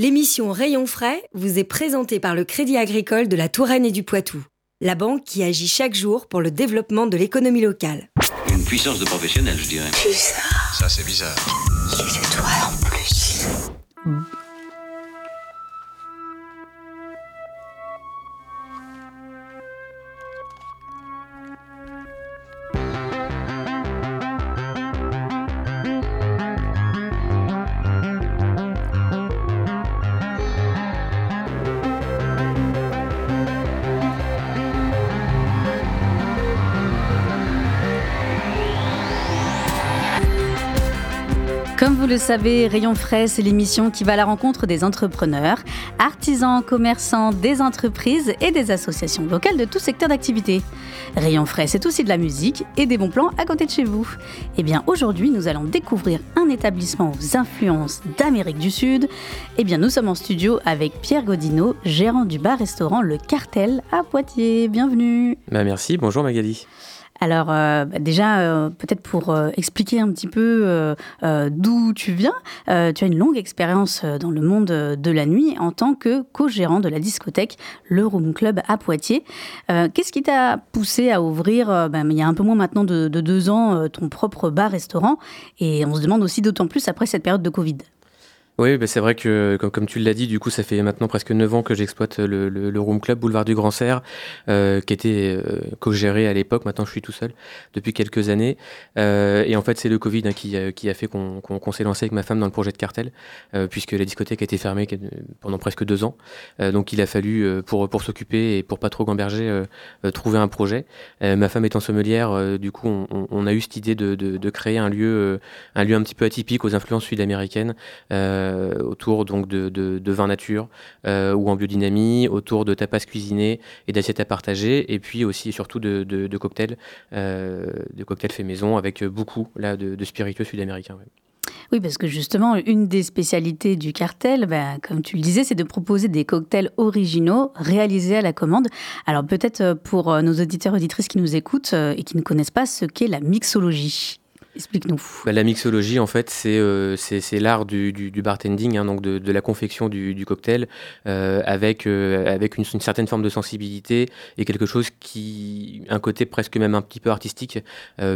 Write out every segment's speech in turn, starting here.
L'émission Rayon frais vous est présentée par le Crédit agricole de la Touraine et du Poitou, la banque qui agit chaque jour pour le développement de l'économie locale. Une puissance de professionnel, je dirais. Bizarre. Ça, c'est bizarre. C'est toi en plus. Le savez, Rayon Frais, c'est l'émission qui va à la rencontre des entrepreneurs, artisans, commerçants, des entreprises et des associations locales de tout secteur d'activité. Rayon Frais, c'est aussi de la musique et des bons plans à côté de chez vous. Eh bien, aujourd'hui, nous allons découvrir un établissement aux influences d'Amérique du Sud. Eh bien, nous sommes en studio avec Pierre Godino, gérant du bar-restaurant Le Cartel à Poitiers. Bienvenue. Bah merci, bonjour Magali. Alors euh, bah, déjà, euh, peut-être pour euh, expliquer un petit peu d'où tu viens, tu as une longue expérience dans le monde de la nuit en tant que co-gérant de la discothèque Le Room Club à Poitiers. Qu'est-ce qui t'a poussé à ouvrir, bah, il y a un peu moins maintenant de, de deux ans, ton propre bar-restaurant? Et on se demande aussi d'autant plus après cette période de Covid. Oui, bah c'est vrai que comme, tu l'as dit, du coup, ça fait maintenant presque 9 ans que j'exploite le, le, le Room Club Boulevard du Grand Serre, euh, qui était euh, co-géré à l'époque. Maintenant, je suis tout seul depuis quelques années. Euh, et en fait, c'est le Covid hein, qui, a- qui a fait qu'on qu'on- qu'on s'est lancé avec ma femme dans le projet de cartel, euh, puisque la discothèque a été fermée euh, pendant presque deux ans. Euh, donc, il a fallu, euh, pour, pour s'occuper et pour pas trop gamberger, euh, euh, trouver un projet. Euh, ma femme étant sommelière, euh, du coup, on, on- a eu cette idée de, de, de créer un lieu, euh, un lieu un petit peu atypique aux influences sud-américaines. Euh, autour donc de, de, de vin nature euh, ou en biodynamie, autour de tapas cuisinés et d'assiettes à partager, et puis aussi surtout de, de, cocktails, euh, de cocktails faits maison avec beaucoup là de, spiritueux sud-américains. Oui, parce que justement, une des spécialités du cartel, ben, comme tu le disais, c'est de proposer des cocktails originaux réalisés à la commande. Alors peut-être euh, pour euh, nos auditeurs et auditrices qui nous écoutent euh, et qui ne connaissent pas ce qu'est la mixologie. Explique-nous. Bah, la mixologie, en fait, c'est euh, l'art du, bartending, hein, donc de, la confection du, cocktail, euh, avec, euh, avec une, certaine forme de sensibilité et quelque chose qui, un côté presque même un petit peu artistique,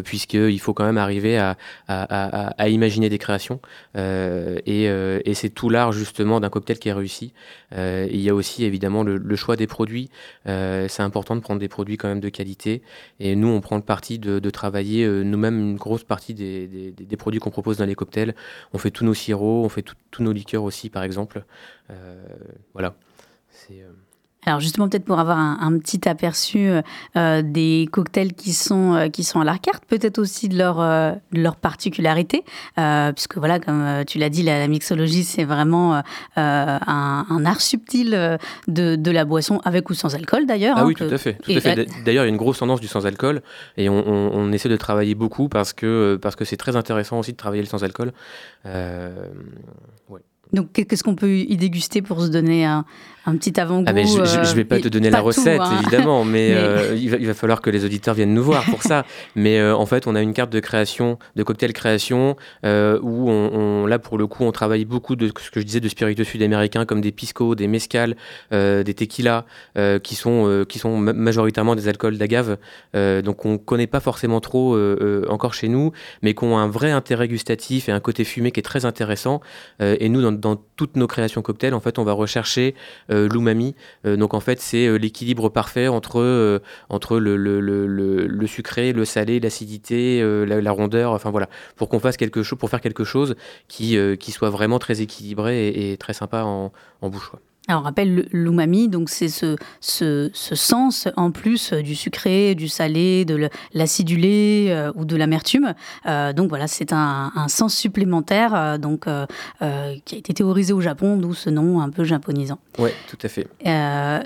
puisqu'il faut quand même arriver à, à, imaginer des créations. Et et c'est tout l'art, justement, d'un cocktail qui est réussi. Il y a aussi, évidemment, le, choix des produits. C'est important de prendre des produits quand même de qualité. Et nous, on prend le parti de, travailler nous-mêmes une grosse partie des, produits qu'on propose dans les cocktails. On fait tous nos sirops, on fait tous nos liqueurs aussi, par exemple. Euh, voilà. Euh, Alors justement, peut-être pour avoir un, un petit aperçu euh, euh, des cocktails qui sont, euh, qui sont à la carte, peut-être aussi de leur, euh, de leur particularité, puisque voilà, comme tu l'as dit, la, la mixologie, c'est vraiment un, un art subtil de, de la boisson, avec ou sans alcool d'ailleurs. Ah hein, oui, que- tout à fait. Tout et à fait. D'ailleurs, il y a une grosse tendance du sans-alcool et on, on- on essaie de travailler beaucoup parce que parce que c'est très intéressant aussi de travailler le sans-alcool. Euh, ouais. Donc qu'est-ce qu'on peut y déguster pour se donner un, un petit avant-goût Ah mais je, je- je vais pas euh, te donner la tout, recette hein. évidemment, mais, Mais- euh, il, va, il va falloir que les auditeurs viennent nous voir pour ça. Mais euh, en fait, on a une carte de création, de cocktail création, euh, où on, on- là pour le coup, on travaille beaucoup de ce que je disais de spiritueux sud-américains comme des pisco, des mezcal, des tequilas, qui sont qui sont ma- majoritairement des alcools d'agave. Donc on connaît pas forcément trop encore chez nous, mais qui ont un vrai intérêt gustatif et un côté fumé qui est très intéressant. Et nous, dans, dans toutes nos créations cocktails, en fait, on va rechercher l'umami. Euh, donc en fait, c'est euh, l'équilibre parfait entre, euh, entre le, le, le, le- sucré, le salé, l'acidité, euh, la, rondeur. Enfin voilà, pour qu'on fasse quelque chose, pour faire quelque chose qui, euh, qui soit vraiment très équilibré et, très sympa en, bouche. Alors, on rappelle le- l'umami, donc c'est ce, ce, ce sens en plus du sucré, du salé, de l'acidulé euh, ou de l'amertume. Euh, donc voilà, c'est un, un sens supplémentaire euh, donc, qui a été théorisé au Japon, d'où ce nom un peu japonisant. Ouais, tout à fait.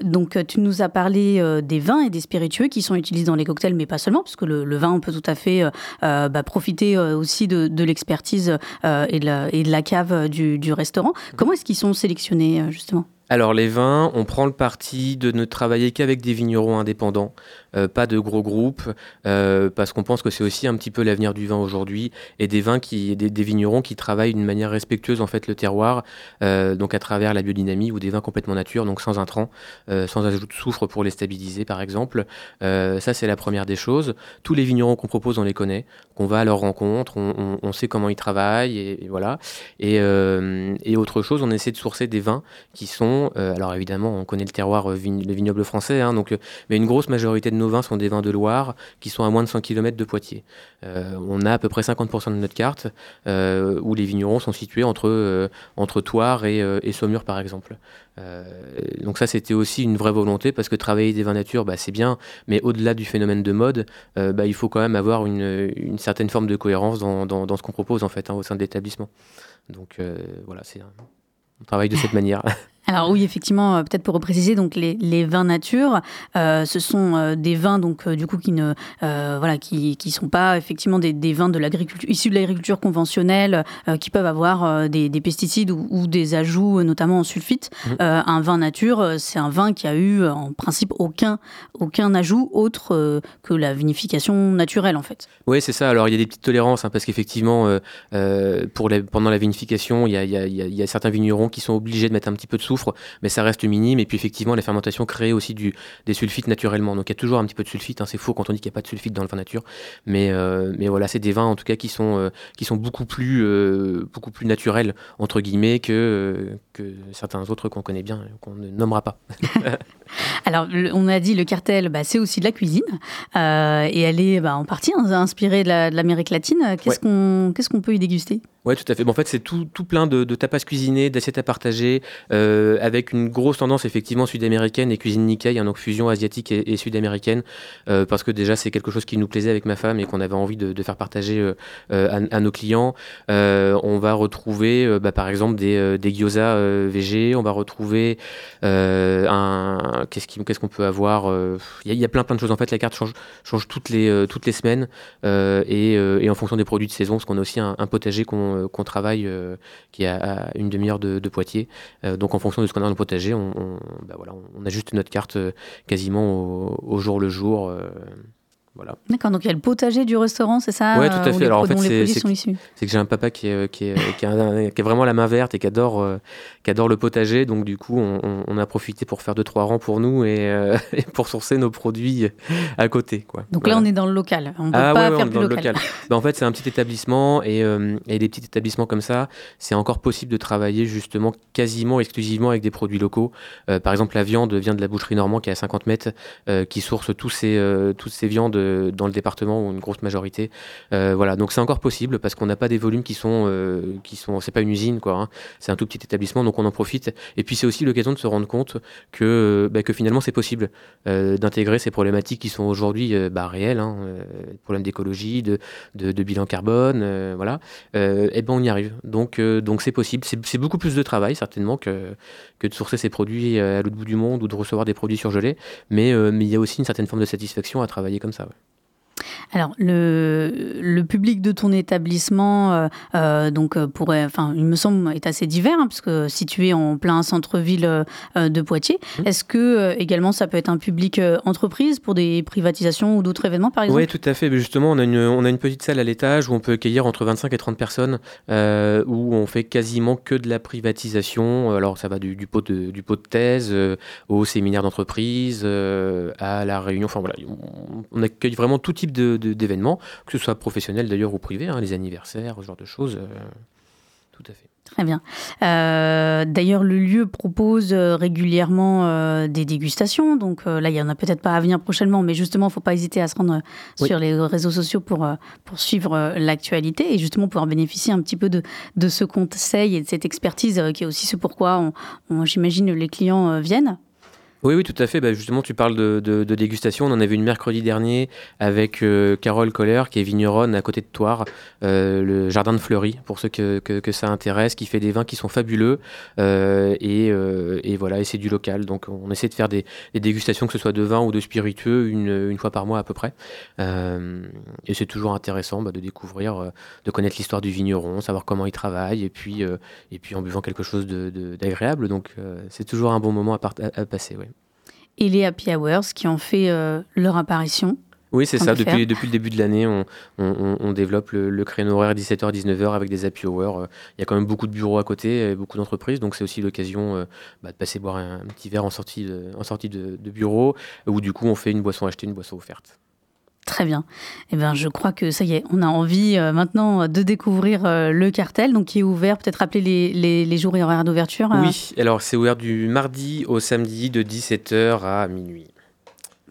Donc, tu nous as parlé des vins et des spiritueux qui sont utilisés dans les cocktails, mais pas seulement, parce que le, le vin, on peut tout à fait bah, profiter aussi de, de l'expertise et, de la, et de la cave du, du restaurant. Comment est-ce qu'ils sont sélectionnés, justement? Alors les vins, on prend le parti de ne travailler qu'avec des vignerons indépendants, euh, pas de gros groupes, euh, parce qu'on pense que c'est aussi un petit peu l'avenir du vin aujourd'hui, et des vins qui, des, vignerons qui travaillent d'une manière respectueuse en fait le terroir, euh, donc à travers la biodynamie ou des vins complètement nature, donc sans intrants, sans ajout de soufre pour les stabiliser par exemple. ça c'est la première des choses. Tous les vignerons qu'on propose, on les connaît, qu'on va à leur rencontre, on, sait comment ils travaillent et, voilà. Et, et autre chose, on essaie de sourcer des vins qui sont euh, alors évidemment, on connaît le terroir, euh, le vignoble français, hein, donc, euh, mais une grosse majorité de nos vins sont des vins de Loire qui sont à moins de 100 km de Poitiers. on a à peu près 50% de notre carte où les vignerons sont situés entre, entre Toire et, et, Saumur par exemple. donc ça, c'était aussi une vraie volonté parce que travailler des vins nature, bah, c'est bien, mais au-delà du phénomène de mode, bah, il faut quand même avoir une, une certaine forme de cohérence dans, dans, ce qu'on propose en fait hein, au sein de l'établissement. Donc voilà, c'est on travaille de cette manière. Alors oui, effectivement, euh, peut-être pour repréciser, donc les, les vins nature, euh, ce sont euh, des vins donc du coup qui ne voilà qui, qui sont pas effectivement des, des vins de l'agriculture issus de l'agriculture conventionnelle qui peuvent avoir des, des, pesticides ou, des ajouts notamment en sulfite. Mmh. un vin nature, c'est un vin qui a eu en principe aucun aucun ajout autre que la vinification naturelle en fait. Oui, c'est ça. Alors il y a des petites tolérances hein, parce qu'effectivement pour pendant la vinification, il y a, y, a, y a certains vignerons qui sont obligés de mettre un petit peu de soufre mais ça reste minime. Et puis effectivement, la fermentation crée aussi du, des sulfites naturellement. Donc il y a toujours un petit peu de sulfite. Hein. C'est faux quand on dit qu'il n'y a pas de sulfite dans le vin nature. Mais, euh, mais voilà, c'est des vins en tout cas qui sont, euh, qui sont beaucoup, plus, euh, beaucoup plus naturels, entre guillemets, que, que certains autres qu'on connaît bien, qu'on ne nommera pas. Alors, on a dit le cartel, bah, c'est aussi de la cuisine. et elle est bah, en partie inspirée de l'Amérique latine. Qu'est-ce qu'on qu'est-ce qu'on peut y déguster? Ouais, tout à fait. En fait, c'est tout, tout, plein de, tapas cuisinés, d'assiettes à partager, euh, avec une grosse tendance effectivement sud-américaine et cuisine Nikkei, hein, donc fusion asiatique et, sud-américaine, euh, parce que déjà c'est quelque chose qui nous plaisait avec ma femme et qu'on avait envie de, faire partager euh, à, nos clients. On va retrouver, bah, par exemple, des, des gyoza VG. On va retrouver un qu'est-ce qu'on peut avoir. Il y, a plein plein de choses. En fait, la carte change, toutes les toutes les semaines et, en fonction des produits de saison, parce qu'on a aussi un potager qu'on euh, qu'on travaille, euh, qui est à, une demi-heure de, Poitiers. Euh, donc en fonction de ce qu'on a dans le potager, on, on, bah ajuste notre carte quasiment au, jour le jour. D'accord, donc il y a le potager du restaurant, c'est ça Oui, tout à fait. Alors en fait, c'est que j'ai un papa qui est, qui, est, qui, a, vraiment la main verte et qui adore, euh, qui adore le potager. Donc du coup, on, a profité pour faire deux, trois rangs pour nous et, euh, pour sourcer nos produits à côté. Quoi. Donc là, on est dans le local. On peut ah, pas faire plus local. Bah, en fait, c'est un petit établissement et, euh, et des petits établissements comme ça, c'est encore possible de travailler justement quasiment exclusivement avec des produits locaux. par exemple, la viande vient de la boucherie Normand qui est à 50 mètres, qui source tous ces, toutes ces viandes dans le département ou une grosse majorité. Euh, voilà, donc c'est encore possible parce qu'on n'a pas des volumes qui sont, euh, qui sont, c'est pas une usine quoi. Hein. C'est un tout petit établissement, donc on en profite. Et puis c'est aussi l'occasion de se rendre compte que, bah, que finalement c'est possible euh, d'intégrer ces problématiques qui sont aujourd'hui bah, réelles, hein, problèmes d'écologie, de, bilan carbone, voilà. et ben on y arrive. Donc donc c'est possible. C'est beaucoup plus de travail certainement que de sourcer ces produits à l'autre bout du monde ou de recevoir des produits surgelés, mais mais il y a aussi une certaine forme de satisfaction à travailler comme ça. Alors, le, public de ton établissement, euh, euh, donc, euh, pourrait, enfin, il me semble, est assez divers, hein, puisque situé en plein centre-ville de Poitiers. Mmh. Est-ce que également ça peut être un public entreprise pour des privatisations ou d'autres événements, par exemple? Oui, tout à fait. Mais justement, on a, une, on a une petite salle à l'étage où on peut accueillir entre 25 et 30 personnes, où on fait quasiment que de la privatisation. Alors, ça va du, pot, de, du pot de thèse au séminaire d'entreprise, à la réunion. Enfin, voilà, on accueille vraiment tout type d'événements, que ce soit professionnel d'ailleurs ou privé, hein, les anniversaires, ce genre de choses. Euh, tout à fait. Très bien. Euh, d'ailleurs, le lieu propose euh, régulièrement des dégustations. Donc là, il n'y en a peut-être pas à venir prochainement, mais justement, il ne faut pas hésiter à se rendre sur les réseaux sociaux pour, pour suivre l'actualité et justement pouvoir bénéficier un petit peu de, de ce conseil et de cette expertise qui est aussi ce pourquoi, j'imagine, les clients viennent. Oui, oui, tout à fait. Bah, justement, tu parles de, dégustation. On en avait une mercredi dernier avec euh, Carole Coller, qui est vigneronne à côté de Toire, euh, le jardin de Fleury, pour ceux que, ça intéresse, qui fait des vins qui sont fabuleux. Euh, et, voilà, et c'est du local. Donc, on essaie de faire des, dégustations, que ce soit de vin ou de spiritueux, une, fois par mois à peu près. et c'est toujours intéressant bah, de découvrir, de connaître l'histoire du vigneron, savoir comment il travaille, et puis, en buvant quelque chose d'agréable. Donc, c'est toujours un bon moment à, passer. Et les Happy Hours qui ont fait euh, leur apparition. Oui, c'est ça. Depuis, depuis le début de l'année, on, on, développe le, créneau horaire 17h-19h avec des happy hours. Il y a quand même beaucoup de bureaux à côté, beaucoup d'entreprises, donc c'est aussi l'occasion euh, bah, de passer boire un, petit verre en sortie, de, en sortie de, de, bureau, où du coup on fait une boisson achetée, une boisson offerte. Très bien. Eh bien, je crois que ça y est, on a envie euh, maintenant de découvrir euh, le cartel, donc qui est ouvert. Peut-être rappeler les, les, jours et horaires d'ouverture. Euh. Oui, alors c'est ouvert du mardi au samedi de 17h à minuit.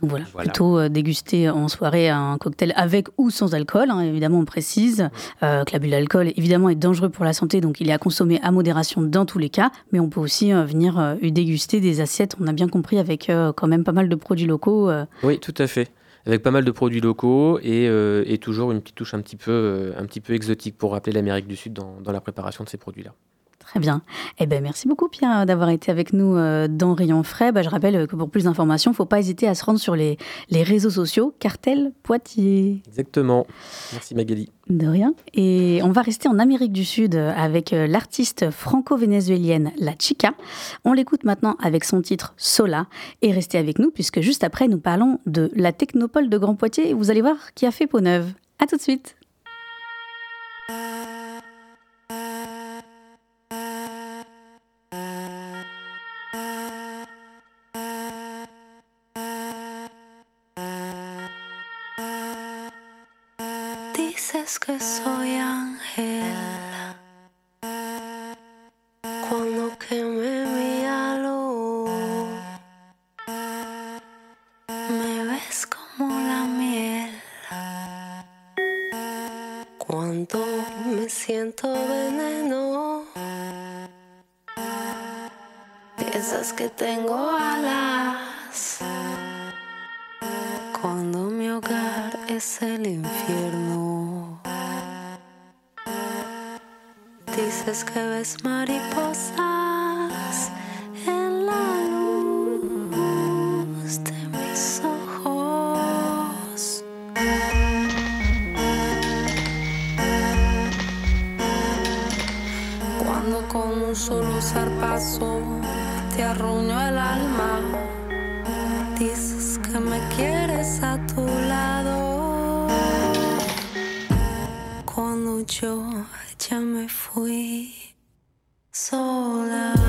Voilà, plutôt déguster en soirée un cocktail avec ou sans alcool, hein, évidemment on précise que l'abus d'alcool évidemment est dangereux pour la santé, donc il est à consommer à modération dans tous les cas, mais on peut aussi venir déguster des assiettes, on a bien compris, avec quand même pas mal de produits locaux. Oui, tout à fait avec pas mal de produits locaux et, euh, toujours une petite touche un petit peu, euh, un petit peu exotique pour rappeler l'Amérique du Sud dans, dans la préparation de ces produits-là. Très bien. Eh ben, merci beaucoup Pierre d'avoir été avec nous euh, dans Rayon Frais. Bah, je rappelle que pour plus d'informations, il ne faut pas hésiter à se rendre sur les, les réseaux sociaux Cartel Poitiers. Exactement. Merci Magali. De rien. Et on va rester en Amérique du Sud avec euh, l'artiste franco-vénézuélienne La Chica. On l'écoute maintenant avec son titre Sola. Et restez avec nous puisque juste après, nous parlons de la Technopole de Grand Poitiers. vous allez voir qui a fait peau neuve. À tout de suite. Dices que soy ángel cuando queme mi halo que tengo alas. Cuando mi hogar es el infierno dices que ves mariposas ya me fui sola.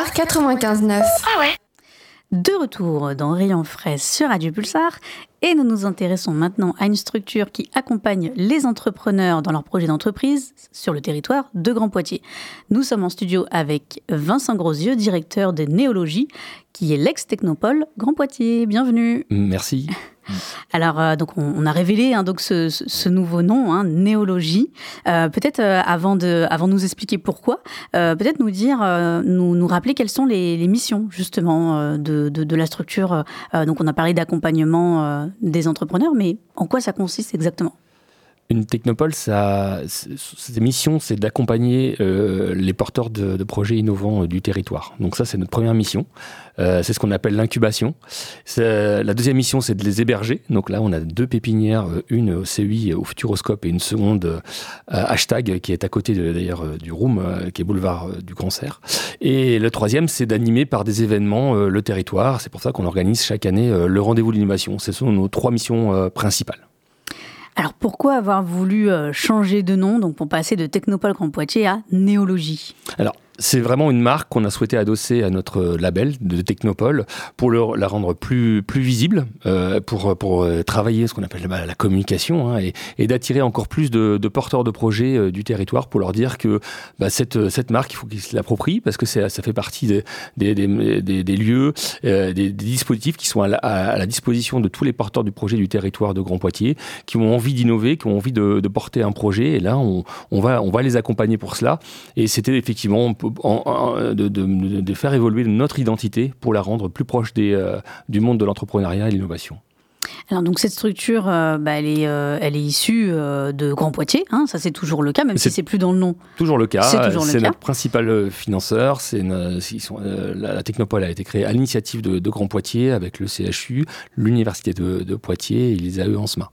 Pulsar 95.9. Ah ouais De retour dans Rayon Fraise sur Radio Pulsar et nous nous intéressons maintenant à une structure qui accompagne les entrepreneurs dans leurs projets d'entreprise sur le territoire de Grand Poitiers. Nous sommes en studio avec Vincent Grosieux, directeur de Néologie, qui est l'ex-technopole Grand Poitiers. Bienvenue. Merci. Alors, euh, donc on, a révélé hein, donc ce, nouveau nom, hein, néologie. Euh, peut-être euh, avant de, avant de nous expliquer pourquoi, peut-être nous dire, nous, rappeler quelles sont les, missions justement de, de, la structure. donc, on a parlé d'accompagnement des entrepreneurs, mais en quoi ça consiste exactement? Une technopole, ça, sa mission, c'est d'accompagner les porteurs de, projets innovants du territoire. Donc ça, c'est notre première mission. Euh, c'est ce qu'on appelle l'incubation. La deuxième mission, c'est de les héberger. Donc là, on a deux pépinières, une au CUI, au Futuroscope, et une seconde hashtag qui est à côté d'ailleurs du Room, qui est boulevard du Cancer. Et le troisième, c'est d'animer par des événements le territoire. C'est pour ça qu'on organise chaque année le rendez-vous de l'innovation. Ce sont nos trois missions principales. Alors pourquoi avoir voulu euh, changer de nom, donc pour passer de Technopole Grand Poitiers à Néologie Alors c'est vraiment une marque qu'on a souhaité adosser à notre label de Technopole pour la rendre plus, plus visible, euh, pour, pour euh, travailler ce qu'on appelle bah, la communication hein, et, d'attirer encore plus de, porteurs de projets euh, du territoire pour leur dire que bah, cette, cette marque, il faut qu'ils se l'approprient parce que ça fait partie des, des lieux, des, dispositifs qui sont à la, disposition de tous les porteurs du projet du territoire de Grand Poitiers, qui ont envie d'innover, qui ont envie de, de, porter un projet. Et là, on, on, va, on va les accompagner pour cela. Et c'était effectivement de, faire évoluer notre identité pour la rendre plus proche des, euh, du monde de l'entrepreneuriat et l'innovation. Alors donc cette structure, euh, bah, elle, est, euh, elle est issue de Grand Poitiers, hein, ça c'est toujours le cas, même si c'est plus dans le nom. Toujours le cas. C'est notre principal financeur. C'est la, Technopole a été créée à l'initiative de, Grand Poitiers avec le CHU, l'université de, Poitiers et les AE en SMA.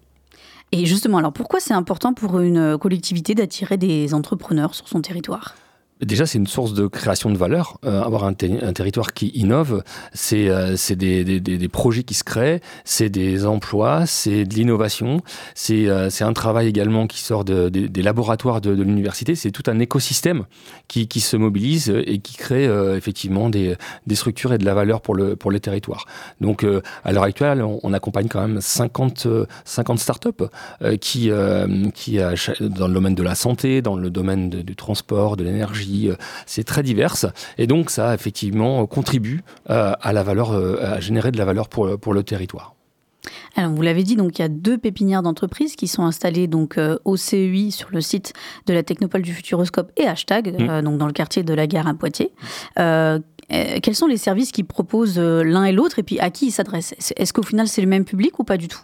Et justement, alors pourquoi c'est important pour une collectivité d'attirer des entrepreneurs sur son territoire? Déjà, c'est une source de création de valeur. Euh, avoir un, territoire qui innove, c'est euh, des, des, des, projets qui se créent, c'est des emplois, c'est de l'innovation, c'est euh, un travail également qui sort de, des laboratoires de, de l'université. C'est tout un écosystème qui, qui, se mobilise et qui crée euh, effectivement des, des, structures et de la valeur pour le, pour les territoires. Donc, à l'heure actuelle, on, accompagne quand même 50, 50 startups qui, qui dans le domaine de la santé, dans le domaine du transport, de l'énergie euh, c'est très diverse. Et donc, ça, effectivement, contribue euh, à la valeur, euh, à générer de la valeur pour, pour le territoire. Alors, vous l'avez dit, donc il y a deux pépinières d'entreprises qui sont installées donc au CEI sur le site de la Technopole du Futuroscope et Hashtag, mmh. donc dans le quartier de la Gare à Poitiers. quels sont les services qu'ils proposent l'un et l'autre et puis à qui ils s'adressent? Est-ce qu'au final c'est le même public ou pas du tout?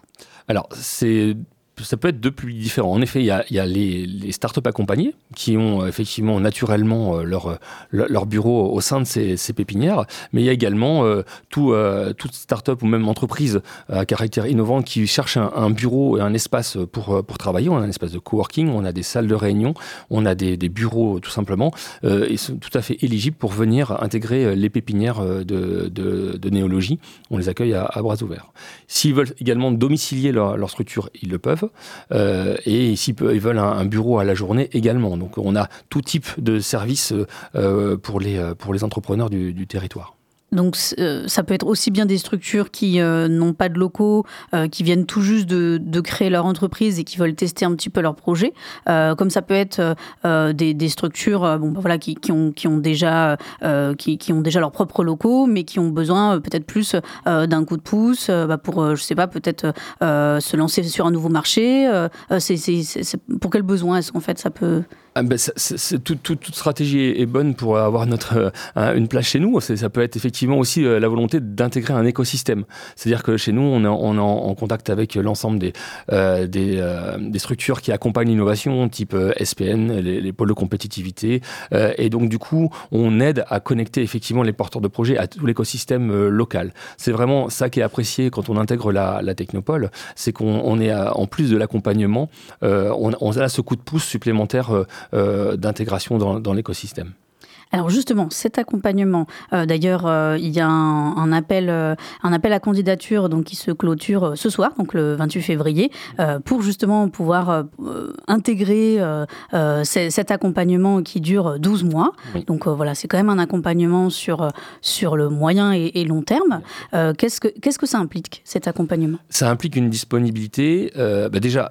Alors, c'est ça peut être deux publics différents. En effet, il y a, les, les startups accompagnées qui ont euh, effectivement naturellement euh, leur, leur bureau au sein de ces, pépinières, mais il y a également euh, tout, euh, toute startup ou même entreprise à caractère innovant qui cherche un, bureau et un espace pour, travailler. On a un espace de coworking, on a des salles de réunion, on a des, bureaux tout simplement. Euh, ils sont tout à fait éligibles pour venir intégrer les pépinières de, néologie. On les accueille à, bras ouverts. S'ils veulent également domicilier leur structure, ils le peuvent. Euh, et ici, ils veulent un, bureau à la journée également. Donc on a tout type de services euh, les, pour les entrepreneurs du territoire. Donc euh, ça peut être aussi bien des structures qui euh, n'ont pas de locaux, euh, qui viennent tout juste de, de, créer leur entreprise et qui veulent tester un petit peu leur projet, comme ça peut être des, des, structures bon, bah, voilà, qui, qui, ont, qui, ont déjà, qui, qui, ont déjà leurs propres locaux, mais qui ont besoin peut-être plus d'un coup de pouce bah, pour, je sais pas, peut-être se lancer sur un nouveau marché. c'est pour quel besoin est-ce qu'en fait ça peut... Ah ben, toute stratégie est bonne pour avoir notre, euh, une place chez nous. Ça peut être effectivement aussi euh, la volonté d'intégrer un écosystème. C'est-à-dire que chez nous, on est, en, contact avec l'ensemble des, euh, des, structures qui accompagnent l'innovation, type SPN, les, les, pôles de compétitivité. et donc, du coup, on aide à connecter effectivement les porteurs de projets à tout l'écosystème local. C'est vraiment ça qui est apprécié quand on intègre la, technopole. C'est qu'on est, en plus de l'accompagnement, on, a ce coup de pouce supplémentaire d'intégration dans, l'écosystème. Alors justement, cet accompagnement, euh, d'ailleurs, euh, il y a un, appel, euh, un appel à candidature donc qui se clôture ce soir, donc le 28 février, pour justement pouvoir intégrer cet accompagnement qui dure 12 mois. Donc voilà, c'est quand même un accompagnement sur, sur le moyen et, long terme. qu'est-ce, que, qu'est-ce que ça implique, cet accompagnement? Ça implique une disponibilité, bah déjà,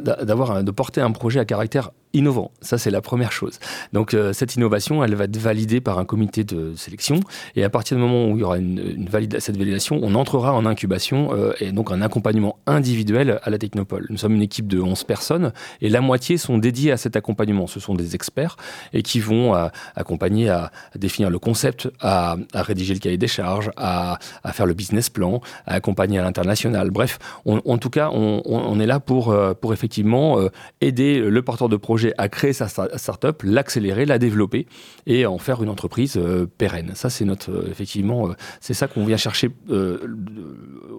d'avoir, de porter un projet à caractère innovant. Ça, c'est la première chose. Donc, euh, cette innovation, elle va être validée par un comité de sélection. Et à partir du moment où il y aura une, cette validation, on entrera en incubation euh, et donc un accompagnement individuel à la Technopole. Nous sommes une équipe de 11 personnes et la moitié sont dédiées à cet accompagnement. Ce sont des experts et qui vont euh, accompagner à, définir le concept, à, rédiger le cahier des charges, à, faire le business plan, à accompagner à l'international. Bref, en tout cas, on, on, est là pour, pour effectivement aider le porteur de projet à créer sa start-up, l'accélérer, la développer et en faire une entreprise euh, pérenne. Ça, c'est notre, euh, effectivement, euh, c'est ça qu'on vient chercher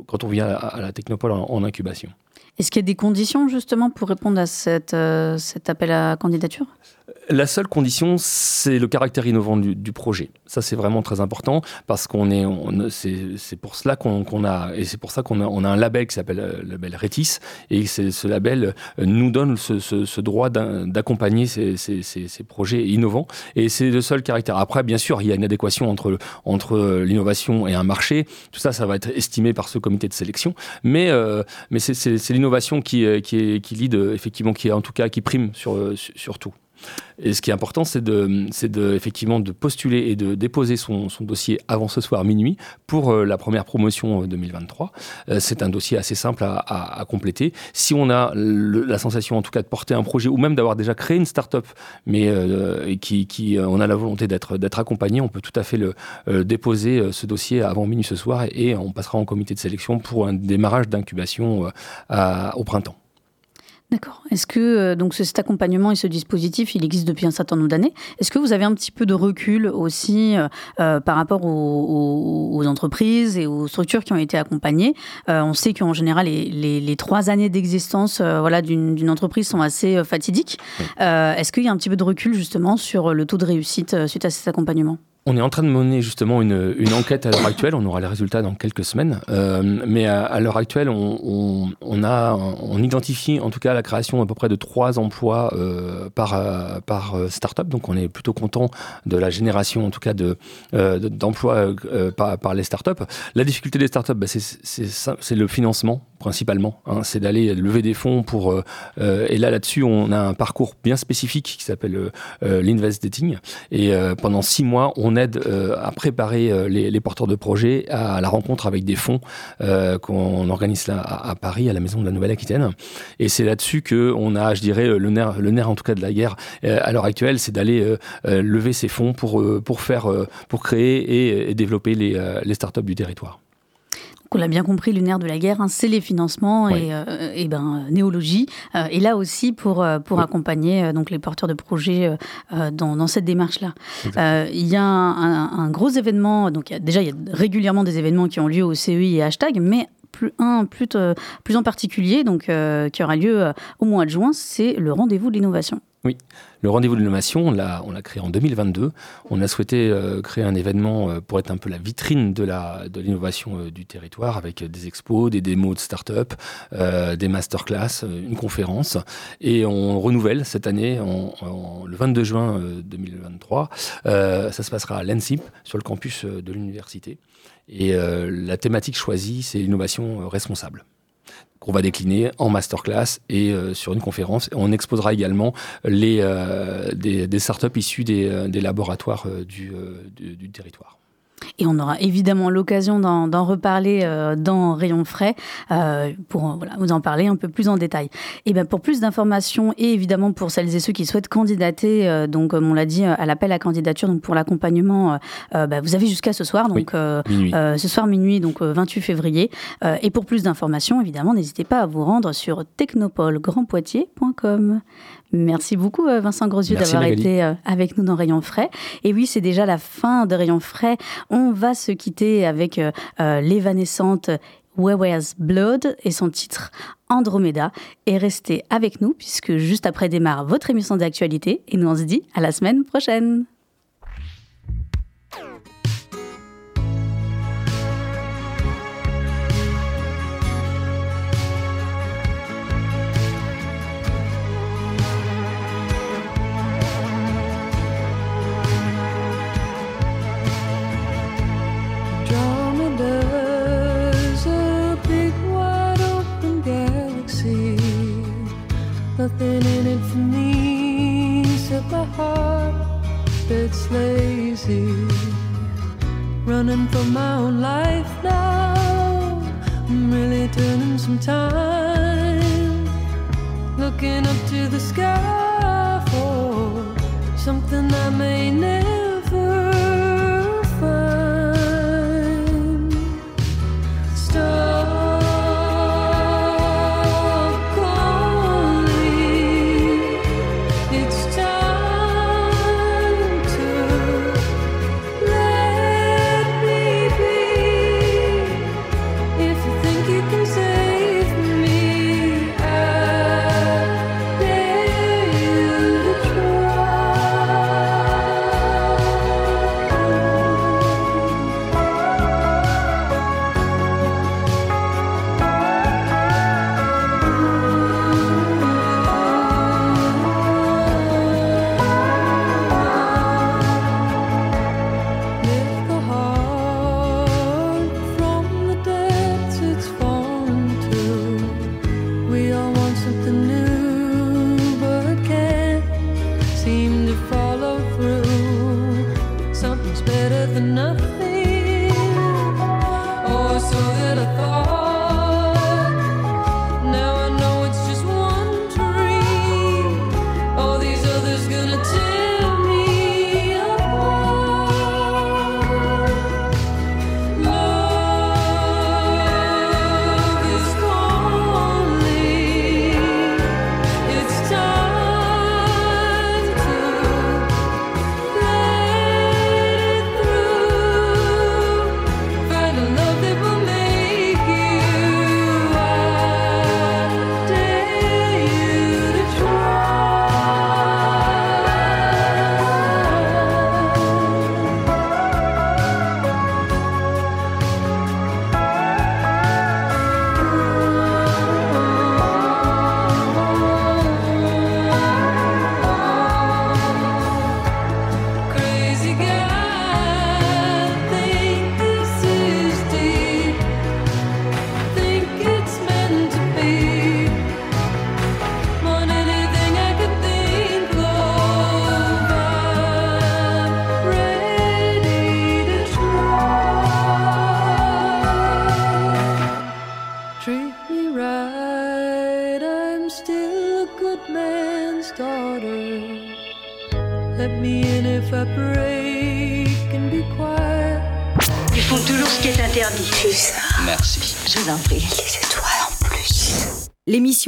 quand on vient à, la Technopole en, incubation. Est-ce qu'il y a des conditions justement pour répondre à cet appel à candidature? La seule condition, c'est le caractère innovant du, projet. Ça, c'est vraiment très important parce qu'on est, c'est pour cela qu'on a, et c'est pour ça qu'on a, on a un label qui s'appelle euh, le label Rétis, et ce label euh, nous donne ce, droit d'accompagner ces, projets innovants, et c'est le seul caractère. Après, bien sûr, il y a une adéquation entre, entre l'innovation et un marché. Tout ça, ça va être estimé par ce comité de sélection, mais, euh, mais c'est l'innovation qui, qui, qui lead, effectivement, qui est en tout cas qui prime sur, sur tout. Et ce qui est important, c'est de, c'est de, effectivement de postuler et de déposer son, dossier avant ce soir minuit pour euh, la première promotion 2023. Euh, euh, c'est un dossier assez simple à, compléter. Si on a la sensation, en tout cas, de porter un projet ou même d'avoir déjà créé une start-up, mais qui, qui, on a la volonté d'être, d'être accompagné, on peut tout à fait le, déposer ce dossier avant minuit ce soir et, on passera en comité de sélection pour un démarrage d'incubation au printemps. D'accord. Est-ce que euh, donc cet accompagnement et ce dispositif, il existe depuis un certain nombre d'années Est-ce que vous avez un petit peu de recul aussi euh, euh, par rapport aux, entreprises et aux structures qui ont été accompagnées? On sait qu'en général, les, trois années d'existence voilà, d'une entreprise sont assez fatidiques. Est-ce qu'il y a un petit peu de recul justement sur le taux de réussite suite à cet accompagnement? On est en train de mener justement une, une enquête à l'heure actuelle. On aura les résultats dans quelques semaines. Euh, mais à, l'heure actuelle, on, on, a, on identifie en tout cas la création à peu près de trois emplois euh, par, euh, par start-up. Donc on est plutôt content de la génération en tout cas de, d'emplois par, par, les start-up. La difficulté des start-up, bah, c'est le financement principalement. Hein. c'est d'aller lever des fonds pour... et là, là-dessus, on a un parcours bien spécifique qui s'appelle l'invest dating. Et pendant six mois, on aide euh, à préparer euh, les, porteurs de projets à la rencontre avec des fonds euh, qu'on organise à, Paris, à la Maison de la Nouvelle-Aquitaine. Et c'est là-dessus qu'on a, je dirais, le nerf, le nerf en tout cas de la guerre à l'heure actuelle, c'est d'aller lever ces fonds pour créer et, développer les, les startups du territoire on l'a bien compris, le nerf de la guerre, hein, c'est les financements et, et, ben, néologie. et là aussi pour, pour accompagner donc les porteurs de projets dans, dans, cette démarche-là. il y a un, gros événement, donc déjà il y a régulièrement des événements qui ont lieu au CEI et hashtag, mais plus, un plus, plus en particulier, donc, qui aura lieu au mois de juin, c'est le rendez-vous de l'innovation. Oui, le rendez-vous de l'innovation, on l'a, créé en 2022. On a souhaité euh, créer un événement euh, pour être un peu la vitrine de l'innovation euh, du territoire avec des expos, des démos de start-up, des masterclass, une conférence. Et on renouvelle cette année, le 22 juin 2023. ça se passera à l'ENSIP, sur le campus de l'université. Et la thématique choisie, c'est l'innovation responsable qu'on va décliner en masterclass et euh, sur une conférence. On exposera également les, euh, des, des, startups issues des, euh, laboratoires du, du territoire. Et on aura évidemment l'occasion d'en reparler euh, dans Rayon Frais euh, pour euh, voilà, vous en parler un peu plus en détail. Et ben pour plus d'informations et évidemment pour celles et ceux qui souhaitent candidater, donc comme on l'a dit, à l'appel à candidature, donc pour l'accompagnement, bah, vous avez jusqu'à ce soir, donc ce soir minuit, donc 28 février. et pour plus d'informations, évidemment, n'hésitez pas à vous rendre sur technopolgrandpoitiers.com. Merci beaucoup euh, Vincent Grosieux d'avoir été euh, avec nous dans Rayon Frais. Et oui, c'est déjà la fin de Rayon Frais. On va se quitter avec euh, l'évanescente Where Was Blood et son titre Andromeda. Et restez avec nous puisque juste après démarre votre émission d'actualité et nous on se dit à la semaine prochaine. for my own life now. I'm really turning some time. Looking up to the sky.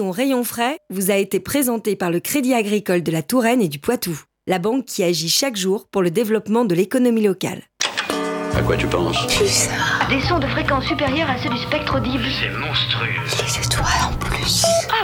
Rayon Frais vous a été présentée par le Crédit agricole de la Touraine et du Poitou, la banque qui agit chaque jour pour le développement de l'économie locale. À quoi tu penses C'est ça Des sons de fréquence supérieure à ceux du spectre audible. C'est monstrueux. Et c'est toi en plus.